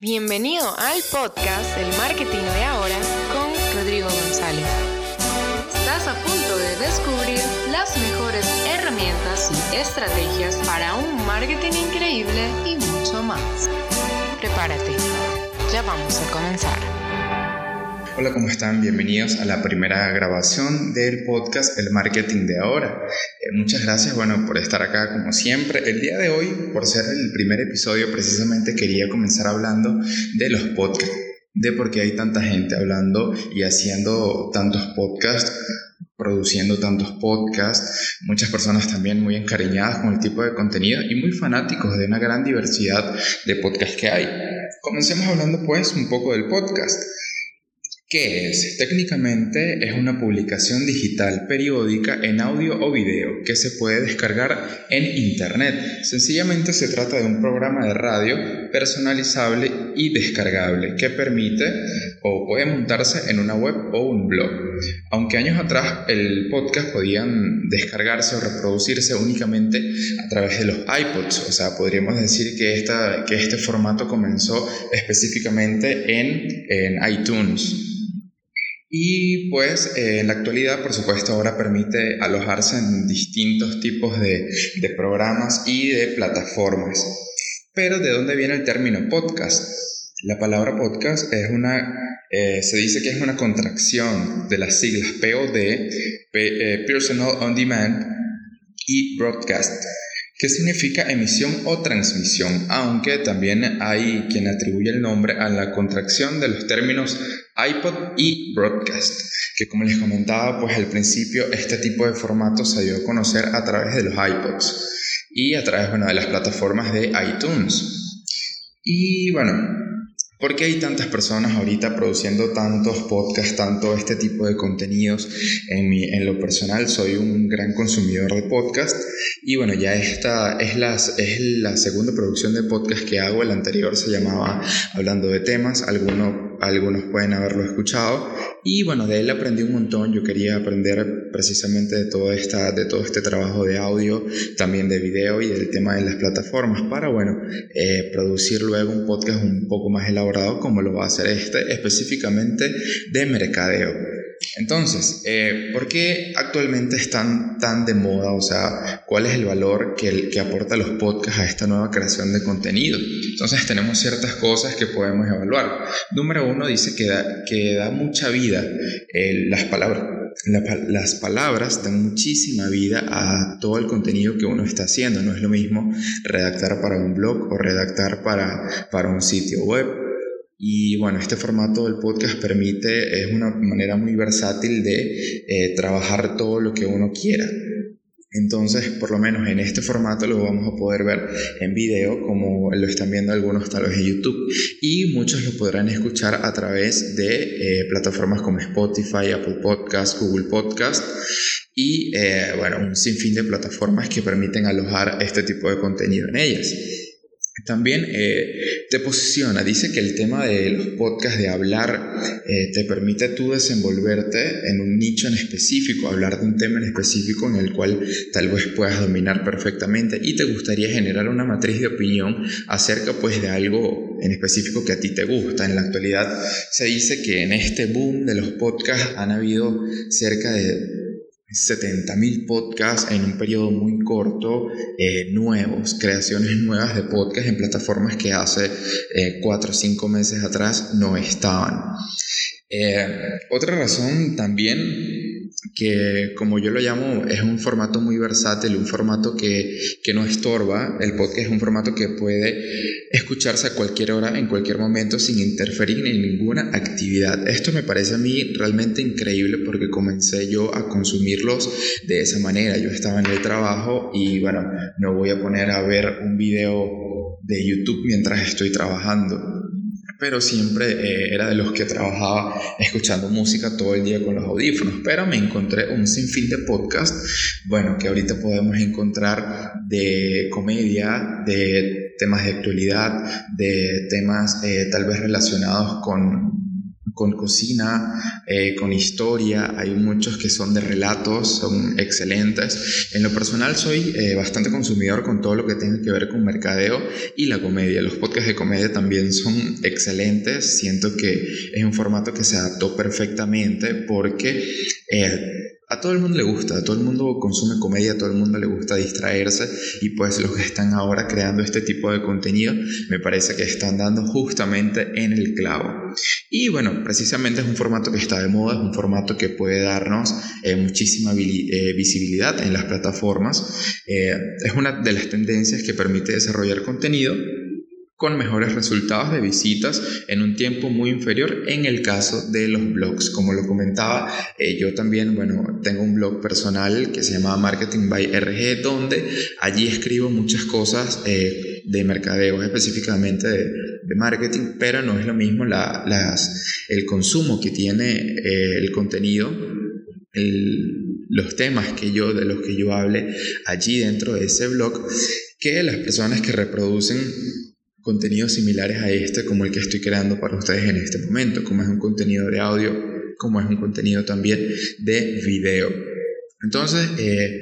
Bienvenido al podcast El Marketing de Ahora con Rodrigo González. Estás a punto de descubrir las mejores herramientas y estrategias para un marketing increíble y mucho más. Prepárate, ya vamos a comenzar. Hola, ¿cómo están? Bienvenidos a la primera grabación del podcast El Marketing de Ahora. Eh, muchas gracias, bueno, por estar acá como siempre. El día de hoy, por ser el primer episodio, precisamente quería comenzar hablando de los podcasts, de por qué hay tanta gente hablando y haciendo tantos podcasts produciendo tantos podcasts, muchas personas también muy encariñadas con el tipo de contenido y muy fanáticos de una gran diversidad de podcasts que hay. Comencemos hablando pues un poco del podcast. ¿Qué es? Técnicamente es una publicación digital periódica en audio o video que se puede descargar en Internet. Sencillamente se trata de un programa de radio personalizable y descargable que permite o puede montarse en una web o un blog. Aunque años atrás el podcast podían descargarse o reproducirse únicamente a través de los iPods, o sea, podríamos decir que, esta, que este formato comenzó específicamente en, en iTunes. Y pues eh, en la actualidad, por supuesto, ahora permite alojarse en distintos tipos de, de programas y de plataformas. Pero ¿de dónde viene el término podcast? La palabra podcast es una, eh, se dice que es una contracción de las siglas POD, eh, Personal On Demand y Broadcast, que significa emisión o transmisión, aunque también hay quien atribuye el nombre a la contracción de los términos iPod y Broadcast, que como les comentaba, pues al principio este tipo de formato se dio a conocer a través de los iPods y a través bueno, de las plataformas de iTunes. Y bueno, ¿Por qué hay tantas personas ahorita produciendo tantos podcasts, tanto este tipo de contenidos? En, mi, en lo personal soy un gran consumidor de podcast y bueno, ya esta es la, es la segunda producción de podcast que hago. El anterior se llamaba Hablando de temas, algunos, algunos pueden haberlo escuchado y bueno, de él aprendí un montón. Yo quería aprender precisamente de todo, esta, de todo este trabajo de audio, también de video y del tema de las plataformas para, bueno, eh, producir luego un podcast un poco más elaborado como lo va a hacer este, específicamente de mercadeo. Entonces, eh, ¿por qué actualmente están tan de moda? O sea, ¿cuál es el valor que, que aporta los podcasts a esta nueva creación de contenido? Entonces, tenemos ciertas cosas que podemos evaluar. Número uno dice que da, que da mucha vida eh, las palabras. las palabras dan muchísima vida a todo el contenido que uno está haciendo. No es lo mismo redactar para un blog o redactar para, para un sitio web y bueno, este formato del podcast permite, es una manera muy versátil de eh, trabajar todo lo que uno quiera. Entonces, por lo menos en este formato lo vamos a poder ver en video, como lo están viendo algunos tal vez en YouTube, y muchos lo podrán escuchar a través de eh, plataformas como Spotify, Apple Podcast, Google Podcast y, eh, bueno, un sinfín de plataformas que permiten alojar este tipo de contenido en ellas. También eh, te posiciona, dice que el tema de los podcasts, de hablar, eh, te permite tú desenvolverte en un nicho en específico, hablar de un tema en específico en el cual tal vez puedas dominar perfectamente y te gustaría generar una matriz de opinión acerca pues de algo en específico que a ti te gusta. En la actualidad se dice que en este boom de los podcasts han habido cerca de 70.000 podcasts en un periodo muy corto, eh, nuevos, creaciones nuevas de podcasts en plataformas que hace 4 o 5 meses atrás no estaban. Eh, otra razón también que como yo lo llamo es un formato muy versátil, un formato que, que, no estorba, el podcast es un formato que puede escucharse a cualquier hora, en cualquier momento, sin interferir en ninguna actividad. Esto me parece a mí realmente increíble porque comencé yo a consumirlos de esa manera. Yo estaba en el trabajo y bueno, no voy a poner a ver un video de YouTube mientras estoy trabajando pero siempre eh, era de los que trabajaba escuchando música todo el día con los audífonos, pero me encontré un sinfín de podcast, bueno, que ahorita podemos encontrar de comedia, de temas de actualidad, de temas eh, tal vez relacionados con con cocina, eh, con historia, hay muchos que son de relatos, son excelentes. En lo personal soy eh, bastante consumidor con todo lo que tiene que ver con mercadeo y la comedia. Los podcasts de comedia también son excelentes, siento que es un formato que se adaptó perfectamente porque... Eh, a todo el mundo le gusta, a todo el mundo consume comedia, a todo el mundo le gusta distraerse y pues los que están ahora creando este tipo de contenido me parece que están dando justamente en el clavo. Y bueno, precisamente es un formato que está de moda, es un formato que puede darnos eh, muchísima eh, visibilidad en las plataformas. Eh, es una de las tendencias que permite desarrollar contenido con mejores resultados de visitas en un tiempo muy inferior en el caso de los blogs. Como lo comentaba, eh, yo también, bueno, tengo un blog personal que se llama Marketing by RG, donde allí escribo muchas cosas eh, de mercadeo, específicamente de, marketing, pero no es lo mismo la, las, el consumo que tiene eh, el contenido. los temas que yo de los que yo hable allí dentro de ese blog que las personas que reproducen contenidos similares a este como el que estoy creando para ustedes en este momento, como es un contenido de audio, como es un contenido también de video. Entonces, eh,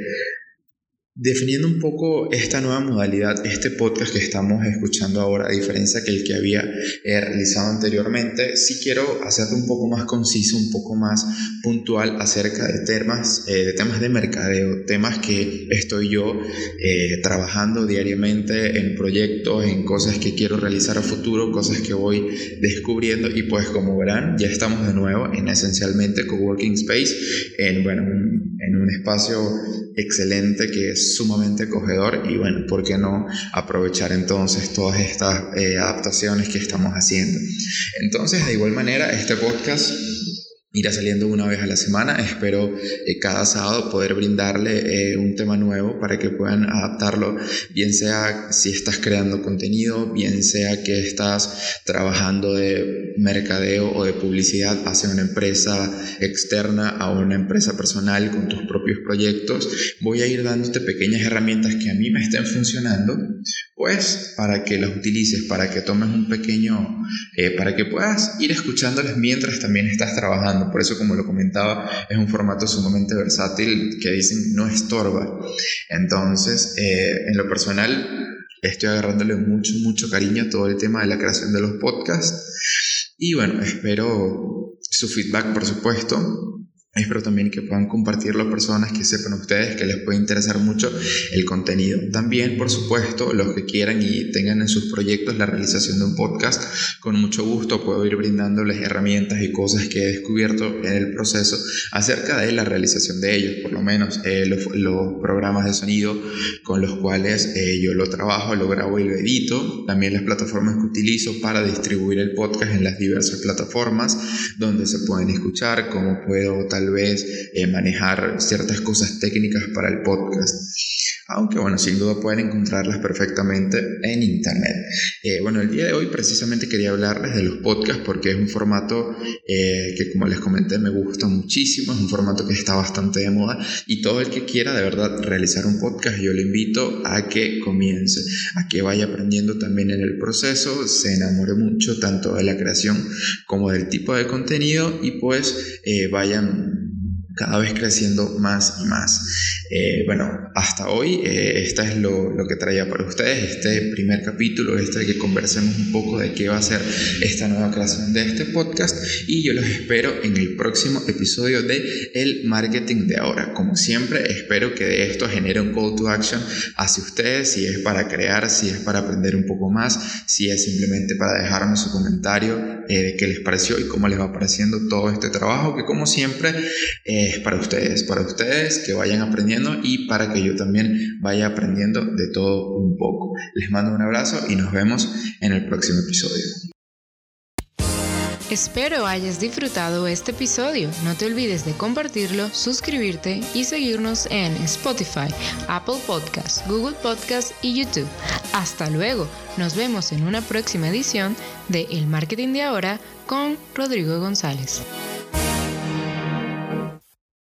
Definiendo un poco esta nueva modalidad, este podcast que estamos escuchando ahora, a diferencia que el que había eh, realizado anteriormente, sí quiero hacerlo un poco más conciso, un poco más puntual acerca de temas, eh, de temas de mercadeo, temas que estoy yo eh, trabajando diariamente en proyectos, en cosas que quiero realizar a futuro, cosas que voy descubriendo. Y pues como verán, ya estamos de nuevo en esencialmente Coworking Space, en, bueno, en un espacio excelente que es sumamente acogedor y bueno, ¿por qué no aprovechar entonces todas estas eh, adaptaciones que estamos haciendo? Entonces, de igual manera, este podcast irá saliendo una vez a la semana. Espero eh, cada sábado poder brindarle eh, un tema nuevo para que puedan adaptarlo, bien sea si estás creando contenido, bien sea que estás trabajando de mercadeo o de publicidad hacia una empresa externa a una empresa personal con tus propios proyectos. Voy a ir dándote pequeñas herramientas que a mí me estén funcionando, pues para que las utilices, para que tomes un pequeño, eh, para que puedas ir escuchándolas mientras también estás trabajando por eso, como lo comentaba, es un formato sumamente versátil que dicen no estorba. Entonces, eh, en lo personal, estoy agarrándole mucho, mucho cariño a todo el tema de la creación de los podcasts. Y bueno, espero su feedback, por supuesto. Espero también que puedan compartirlo a personas que sepan ustedes que les puede interesar mucho el contenido. También, por supuesto, los que quieran y tengan en sus proyectos la realización de un podcast, con mucho gusto puedo ir brindándoles herramientas y cosas que he descubierto en el proceso acerca de la realización de ellos, por lo menos eh, los, programas de sonido con los cuales eh, yo lo trabajo, lo grabo y lo edito, también las plataformas que utilizo para distribuir el podcast en las diversas plataformas donde se pueden escuchar, cómo puedo tal vez eh, manejar ciertas cosas técnicas para el podcast aunque bueno, sin duda pueden encontrarlas perfectamente en internet. Eh, bueno, el día de hoy precisamente quería hablarles de los podcasts porque es un formato eh, que como les comenté me gusta muchísimo, es un formato que está bastante de moda y todo el que quiera de verdad realizar un podcast yo le invito a que comience, a que vaya aprendiendo también en el proceso, se enamore mucho tanto de la creación como del tipo de contenido y pues eh, vayan cada vez creciendo más y más. Eh, bueno, hasta hoy eh, esta es lo, lo, que traía para ustedes, este primer capítulo, este que conversemos un poco de qué va a ser esta nueva creación de este podcast y yo los espero en el próximo episodio de El Marketing de Ahora. Como siempre, espero que de esto genere un call to action hacia ustedes, si es para crear, si es para aprender un poco más, si es simplemente para dejarme su comentario eh, de qué les pareció y cómo les va pareciendo todo este trabajo que como siempre es para ustedes, para ustedes que vayan aprendiendo y para que yo también vaya aprendiendo de todo un poco. Les mando un abrazo y nos vemos en el próximo episodio. Espero hayas disfrutado este episodio. No te olvides de compartirlo, suscribirte y seguirnos en Spotify, Apple Podcasts, Google Podcasts y YouTube. Hasta luego. Nos vemos en una próxima edición de El Marketing de Ahora con Rodrigo González.